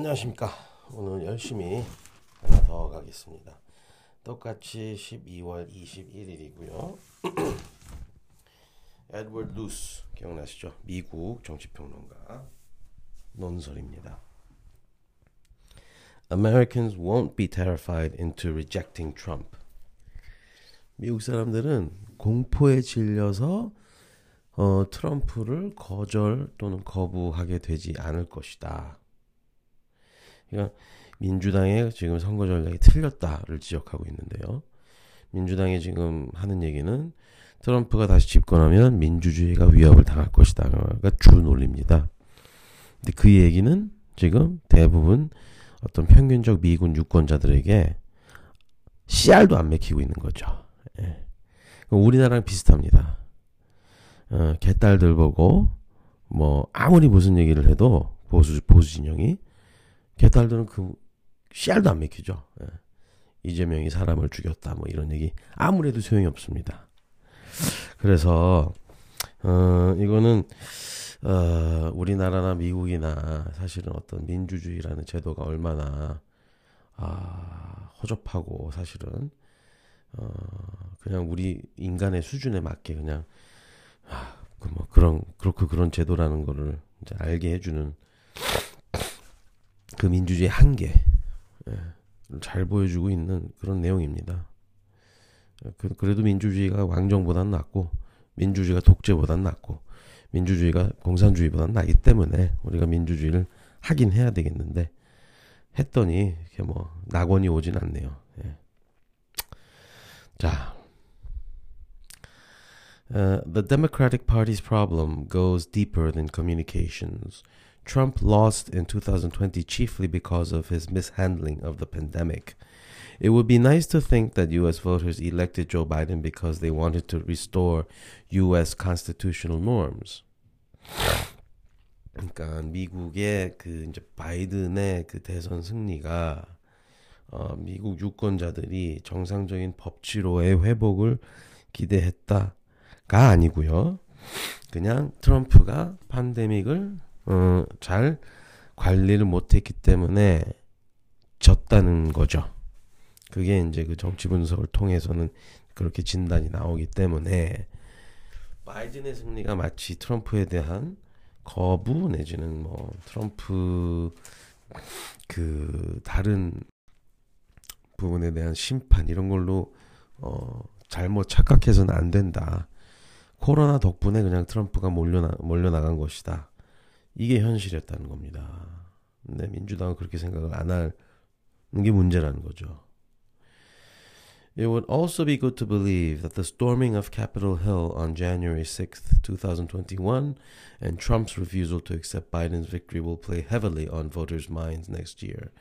안녕하십니까. 오늘 열심히 하나 더 가겠습니다. 똑같이 12월 21일이고요. 에드워드 루스 기억나시죠? 미국 정치평론가 논설입니다. Americans won't be terrified into rejecting Trump. 미국 사람들은 공포에 질려서 어, 트럼프를 거절 또는 거부하게 되지 않을 것이다. 그러니까 민주당의 지금 선거 전략이 틀렸다를 지적하고 있는데요. 민주당이 지금 하는 얘기는 트럼프가 다시 집권하면 민주주의가 위협을 당할 것이다가 주 논리입니다. 근데 그 얘기는 지금 대부분 어떤 평균적 미군 유권자들에게 씨알도 안 맥히고 있는 거죠. 예. 우리나라랑 비슷합니다. 어, 개딸들 보고 뭐 아무리 무슨 얘기를 해도 보수 보수 진영이 개딸들은 그 씨알도 안 맥히죠. 예. 이재명이 사람을 죽였다 뭐 이런 얘기 아무래도 소용이 없습니다. 그래서 어 이거는 어 우리나라나 미국이나 사실은 어떤 민주주의라는 제도가 얼마나 아 허접하고 사실은 어 그냥 우리 인간의 수준에 맞게 그냥 아, 그뭐 그런 그렇고 그런 제도라는 거를 이제 알게 해주는 그 민주주의 한계 예, 잘 보여주고 있는 그런 내용입니다. 그, 그래도 민주주의가 왕정보단 낫고 민주주의가 독재보단 낫고 민주주의가 공산주의보단 나기 때문에 우리가 민주주의를 하긴 해야 되겠는데 했더니 이렇게 뭐 낙원이 오진 않네요. 예. 자, Uh, the Democratic Party's problem goes deeper than communications. Trump lost in 2020 chiefly because of his mishandling of the pandemic. It would be nice to think that US voters elected Joe Biden because they wanted to restore US constitutional norms. 그러니까 미국의 그 이제 바이든의 그 대선 승리가 어, 미국 유권자들이 정상적인 법치로의 회복을 기대했다가 아니고요. 그냥 트럼프가 팬데믹을 어, 잘 관리를 못했기 때문에 졌다는 거죠. 그게 이제 그 정치 분석을 통해서는 그렇게 진단이 나오기 때문에 바이든의 승리가 마치 트럼프에 대한 거부 내지는 뭐 트럼프 그 다른 부분에 대한 심판 이런 걸로 어 잘못 착각해서는 안 된다. 코로나 덕분에 그냥 트럼프가 몰려 몰려 나간 것이다. 이게 현실이었다는 겁니다. 근데 민주당은 그렇게 생각을 안 하는 게 문제라는 거죠. It would also be good to believe that the storming of Capitol Hill on January 6th, 2021, and Trump's refusal to accept Biden's victory will play heavily on voters' minds next year.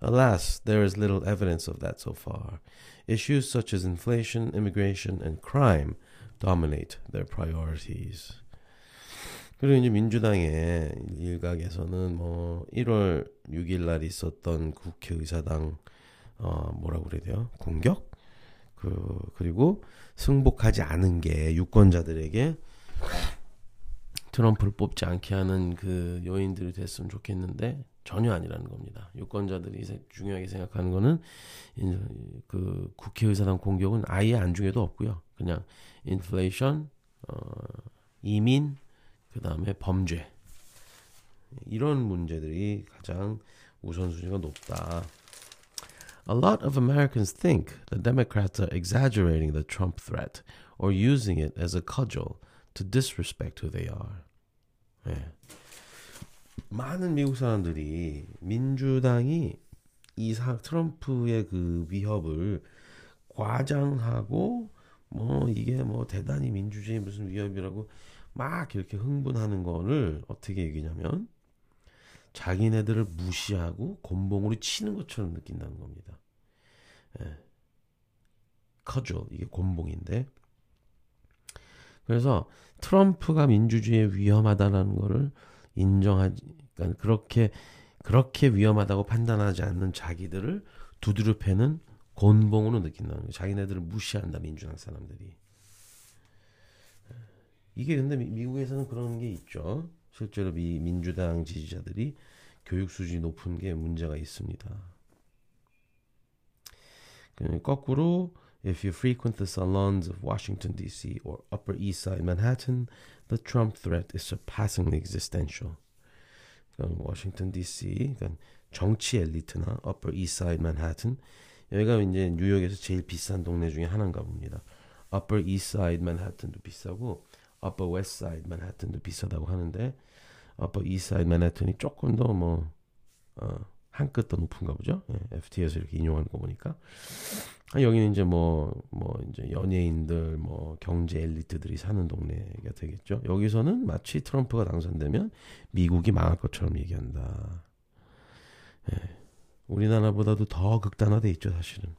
Alas, there is little evidence of that so far. Issues such as inflation, immigration, and crime dominate their priorities. 그리고 이제 민주당의 일각에서는 뭐 1월 6일 날 있었던 국회의사당 어 뭐라고 그래야 돼요? 공격? 그 그리고 승복하지 않은 게 유권자들에게 트럼프를 뽑지 않게 하는 그 요인들이 됐으면 좋겠는데 전혀 아니라는 겁니다. 유권자들이 중요하게 생각하는 거는 그 국회의사당 공격은 아예 안중에도 없고요. 그냥 인플레이션, 어, 이민, 그 다음에 범죄 이런 문제들이 가장 우선순위가 높다. A lot of Americans think the Democrats are exaggerating the Trump threat or using it as a cudgel to disrespect who they are. 네. 많은 미국 사람들이 민주당이 이 사, 트럼프의 그 위협을 과장하고 뭐 이게 뭐 대단히 민주주의 무슨 위협이라고 막 이렇게 흥분하는 거를 어떻게 얘기냐면 자기네들을 무시하고 곤봉으로 치는 것처럼 느낀다는 겁니다. 예. 커죠. 이게 곤봉인데. 그래서 트럼프가 민주주의에 위험하다는 거를 인정하지, 그러니까 그렇게, 그렇게 위험하다고 판단하지 않는 자기들을 두드려 패는 곤봉으로 느낀다는 거예요. 자기네들을 무시한다, 민주당 사람들이. 이게 근데 미, 국에서는 그런 게 있죠. 실제로 미 민주당 지지자들이 교육 수준이 높은 게 문제가 있습니다. 거꾸로 If you frequent the salons of Washington D.C. or Upper East Side Manhattan, the Trump threat is surpassingly existential. 그러니까 워싱턴 D.C. 그러니까 정치 엘리트나 Upper East Side Manhattan 여기가 이제 뉴욕에서 제일 비싼 동네 중에 하나인가 봅니다. Upper East Side Manhattan도 비싸고 Upper West Side Manhattan도 비싸다고 하는데 Upper East Side Manhattan이 조금 더뭐 어, 한끗 더 높은가 보죠. 예, FT에서 이렇게 인용하는 거 보니까 아, 여기는 이제 뭐뭐 뭐 이제 연예인들 뭐 경제 엘리트들이 사는 동네가 되겠죠. 여기서는 마치 트럼프가 당선되면 미국이 망할 것처럼 얘기한다. 예, 우리나라보다도 더 극단화돼 있죠, 사실은.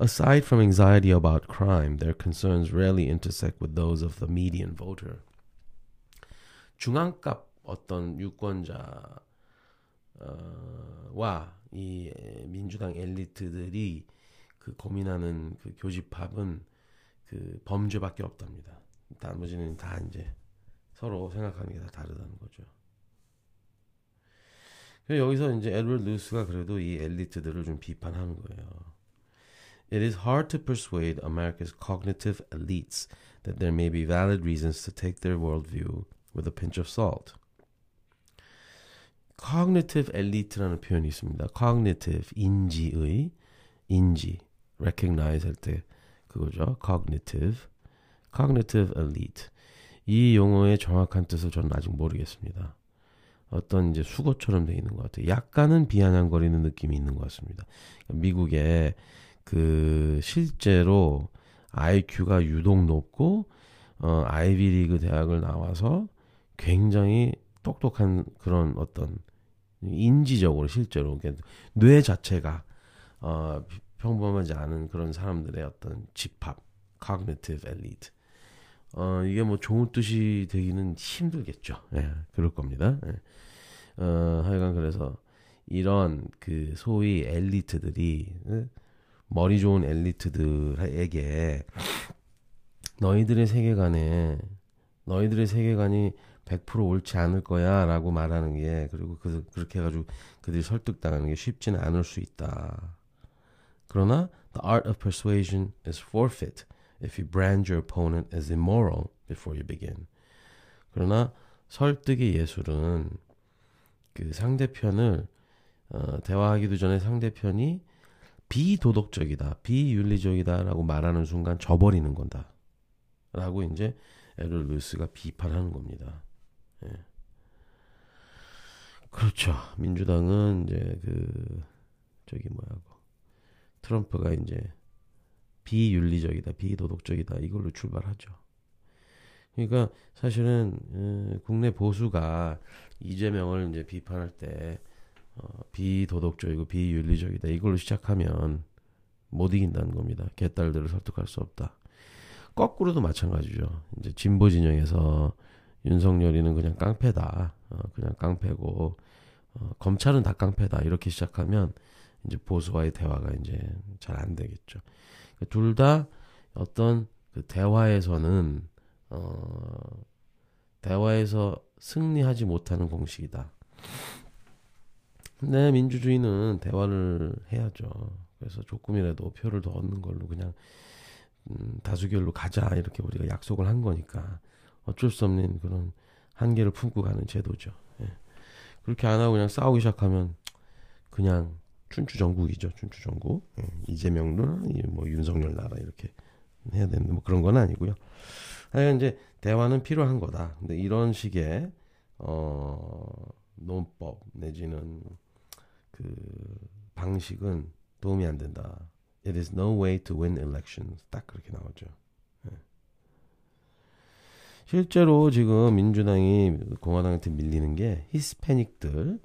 Aside from anxiety about crime, their concerns rarely intersect with those of the median voter. 중앙값 어떤 유권자 어, 와이 민주당 엘리트들이 그 고민하는 그 교집합은 그 범죄밖에 없답니다. 나머지는 다 이제 서로 생각하는 게 다 다르다는 거죠. 여기서 이제 에드워드 루스가 그래도 이 엘리트들을 좀 비판하는 거예요. It is hard to persuade America's cognitive elites that there may be valid reasons to take their worldview with a pinch of salt. cognitive elite라는 표현이 있습니다. cognitive 인지의 인지 recognize 할 때 그거죠. cognitive cognitive elite 이 용어의 정확한 뜻을 저는 아직 모르겠습니다. 어떤 이제 수거처럼 돼 있는 것 같아요. 약간은 비아냥거리는 느낌이 있는 것 같습니다. 미국에 그 실제로 IQ가 유독 높고 어 아이비리그 대학을 나와서 굉장히 똑똑한 그런 어떤 인지적으로 실제로 뇌 자체가 어, 평범하지 않은 그런 사람들의 어떤 집합, cognitive elite. 어, 이게 뭐 좋은 뜻이 되기는 힘들겠죠. 예, 그럴 겁니다. 예. 어, 하여간 그래서 이런 그 소위 엘리트들이 예? 머리 좋은 엘리트들에게 너희들의 세계관에 너희들의 세계관이 100% 옳지 않을 거야 라고 말하는 게 그리고 그, 그렇게 해가지고 그들이 설득당하는 게 쉽지는 않을 수 있다. 그러나 the art of persuasion is forfeit if you brand your opponent as immoral before you begin. 그러나 설득의 예술은 그 상대편을 어, 대화하기도 전에 상대편이 비도덕적이다, 비윤리적이다라고 말하는 순간 져버리는 건다. 라고 이제 에르 루스가 비판하는 겁니다. 예. 그렇죠. 민주당은 이제 그 저기 뭐야고 트럼프가 이제 비윤리적이다, 비도덕적이다 이걸로 출발하죠. 그러니까 사실은 어, 국내 보수가 이재명을 이제 비판할 때 어, 비도덕적이고 비윤리적이다 이걸로 시작하면 못 이긴다는 겁니다. 개딸들을 설득할 수 없다. 거꾸로도 마찬가지죠. 이제 진보 진영에서 윤석열이는 그냥 깡패다. 어, 그냥 깡패고 어, 검찰은 다 깡패다. 이렇게 시작하면 이제 보수와의 대화가 이제 잘 안 되겠죠. 그러니까 둘다 어떤 그 대화에서는 어 대화에서 승리하지 못하는 공식이다. 근데 민주주의는 대화를 해야죠. 그래서 조금이라도 표를 더 얻는 걸로 그냥 음, 다수결로 가자 이렇게 우리가 약속을 한 거니까 어쩔 수 없는 그런 한계를 품고 가는 제도죠. 예. 그렇게 안 하고 그냥 싸우기 시작하면 그냥 춘추 전국이죠. 춘추 전국. 예. 이재명도 뭐 윤석열 나라 이렇게 해야 되는데 뭐 그런 건 아니고요. 하여간 이제 대화는 필요한 거다. 근데 이런 식의 어 논법 내지는 그 방식은 도움이 안 된다. It is no way to win elections. 딱 그렇게 나오죠. 실제로 지금 민주당이 공화당한테 밀리는 게 히스패닉들,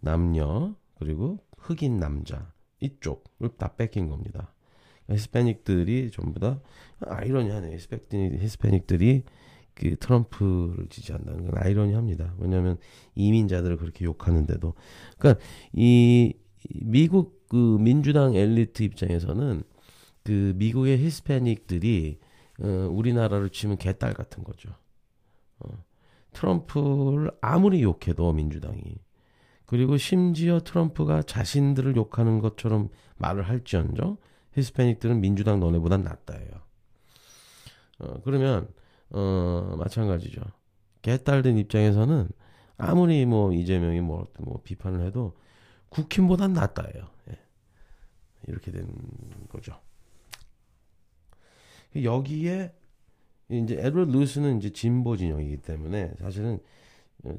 남녀, 그리고 흑인 남자 이쪽을 다 뺏긴 겁니다. 히스패닉들이 전부 다 아이러니하네. 히스패닉, 히스패닉들이 그 트럼프를 지지한다는 건 아이러니합니다. 왜냐하면 이민자들을 그렇게 욕하는데도, 그러니까 이 미국 그 민주당 엘리트 입장에서는 그 미국의 히스패닉들이 어, 우리나라를 치면 개딸 같은 거죠. 어, 트럼프를 아무리 욕해도 민주당이 그리고 심지어 트럼프가 자신들을 욕하는 것처럼 말을 할지언정 히스패닉들은 민주당 너네보단 낫다예요. 어, 그러면 어, 마찬가지죠. 개딸된 입장에서는 아무리 뭐 이재명이 뭐, 뭐 비판을 해도 국힘보단 낫다예요. 예. 이렇게 된 거죠. 여기에 이제 에드워드 루스는 이제 진보 진영이기 때문에 사실은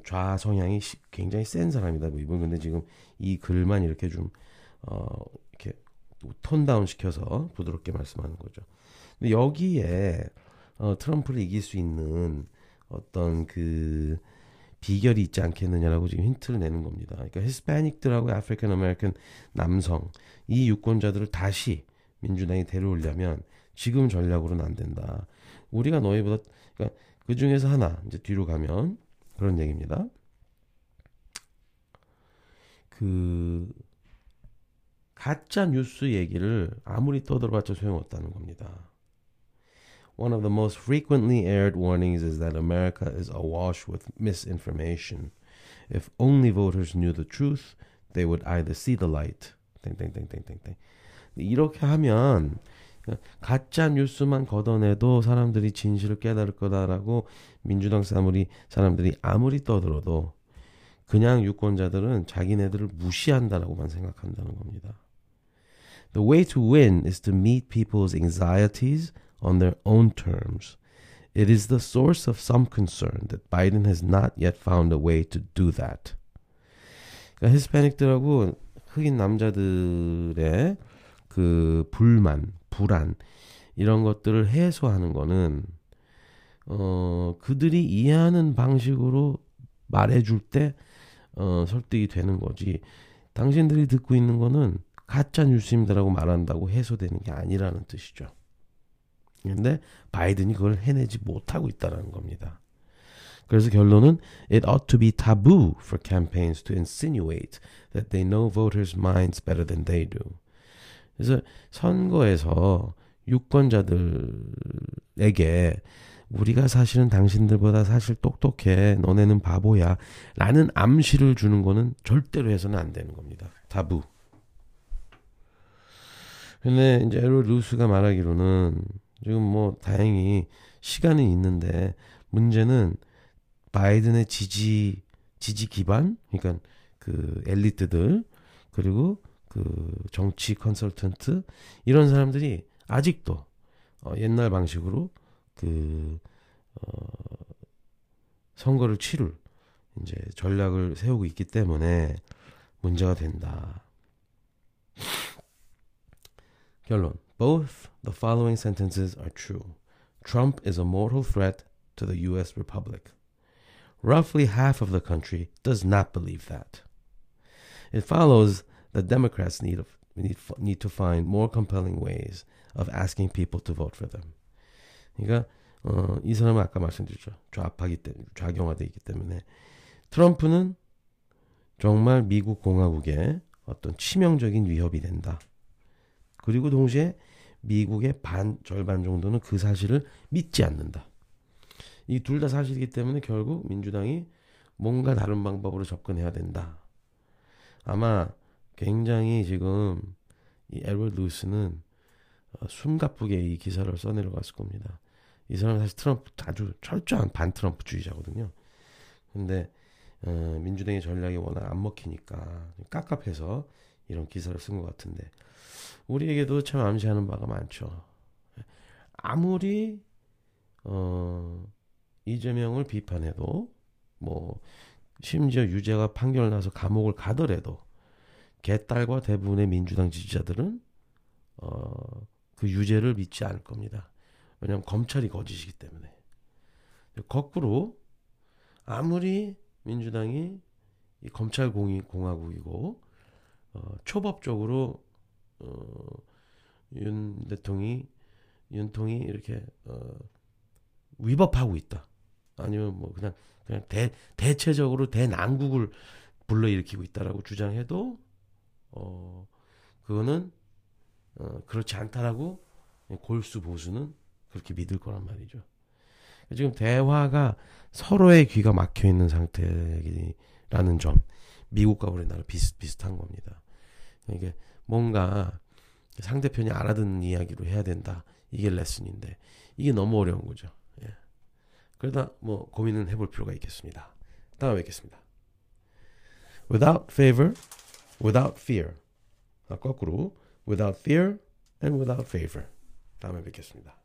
좌 성향이 굉장히 센 사람이다. 뭐 이분 근데 지금 이 글만 이렇게 좀 어, 이렇게 톤 다운 시켜서 부드럽게 말씀하는 거죠. 근데 여기에 어, 트럼프를 이길 수 있는 어떤 그 비결이 있지 않겠느냐라고 지금 힌트를 내는 겁니다. 그러니까 히스패닉들하고 African American 남성 이 유권자들을 다시 민주당이 데려오려면 지금 전략으로는 안 된다. 우리가 너희보다 그러니까 그 중에서 하나 이제 뒤로 가면 그런 얘기입니다. 그 가짜 뉴스 얘기를 아무리 떠들어봤자 소용없다는 겁니다. One of the most frequently aired warnings is that America is awash with misinformation. If only voters knew the truth, they would either see the light. 땡땡땡땡땡땡. 이렇게 하면 가짜 뉴스만 걷어내도 사람들이 진실을 깨달을 거다라고 민주당 사무리 사람들이 아무리 떠들어도 그냥 유권자들은 자기네들을 무시한다라고만 생각한다는 겁니다. The way to win is to meet people's anxieties on their own terms. It is the source of some concern that Biden has not yet found a way to do that. 그러니까 히스패닉들하고 흑인 남자들의 그 불만, 불안 이런 것들을 해소하는 거는 어 그들이 이해하는 방식으로 말해줄 때 어, 설득이 되는 거지. 당신들이 듣고 있는 거는 가짜 뉴스입니다라고 말한다고 해소되는 게 아니라는 뜻이죠. 근데 바이든이 그걸 해내지 못하고 있다는 겁니다. 그래서 결론은 it ought to be taboo for campaigns to insinuate that they know voters' minds better than they do. 그래서 선거에서 유권자들에게 우리가 사실은 당신들보다 사실 똑똑해. 너네는 바보야. 라는 암시를 주는 거는 절대로 해서는 안 되는 겁니다. 타부. 근데 이제 에로 루스가 말하기로는 지금 뭐 다행히 시간이 있는데 문제는 바이든의 지지 지지 기반 그러니까 그 엘리트들 그리고 그 정치 컨설턴트 이런 사람들이 아직도 어 옛날 방식으로 그 어 선거를 치룰 이제 전략을 세우고 있기 때문에 문제가 된다. 결론 Both the following sentences are true. Trump is a mortal threat to the U.S. Republic. Roughly half of the country does not believe that. It follows that Democrats need, need, need to find more compelling ways of asking people to vote for them. 그러니까 어, 이 사람은 아까 말씀드렸죠. 좌파기 때문에 좌경화돼 있기 때문에 트럼프는 정말 미국 공화국의 어떤 치명적인 위협이 된다. 그리고 동시에 미국의 반 절반 정도는 그 사실을 믿지 않는다. 이 둘 다 사실이기 때문에 결국 민주당이 뭔가 다른 방법으로 접근해야 된다. 아마 굉장히 지금 이 에드워드 루스는 어, 숨가쁘게 이 기사를 써내려갔을 겁니다. 이 사람은 사실 트럼프 아주 철저한 반 트럼프주의자거든요. 근데 어, 민주당의 전략이 워낙 안 먹히니까 깝깝해서 이런 기사를 쓴 것 같은데 우리에게도 참 암시하는 바가 많죠. 아무리 어, 이재명을 비판해도 뭐 심지어 유죄가 판결 나서 감옥을 가더라도 개딸과 대부분의 민주당 지지자들은 어, 그 유죄를 믿지 않을 겁니다. 왜냐하면 검찰이 거짓이기 때문에. 거꾸로 아무리 민주당이 이 검찰 공화국이고 어, 초법적으로 어, 윤 대통령이 윤통이 이렇게 어, 위법하고 있다. 아니면 뭐 그냥 그냥 대 대체적으로 대난국을 불러일으키고 있다라고 주장해도 어 그거는 어 그렇지 않다라고 골수 보수는 그렇게 믿을 거란 말이죠. 지금 대화가 서로의 귀가 막혀 있는 상태라는 점. 미국과 우리나라 비슷 비슷한 겁니다. 이게 뭔가 상대편이 알아듣는 이야기로 해야 된다. 이게 레슨인데 이게 너무 어려운 거죠. 예. 그러다 뭐 고민은 해볼 필요가 있겠습니다. 다음에 뵙겠습니다. Without favor, without fear. 아, 거꾸로 without fear and without favor. 다음에 뵙겠습니다.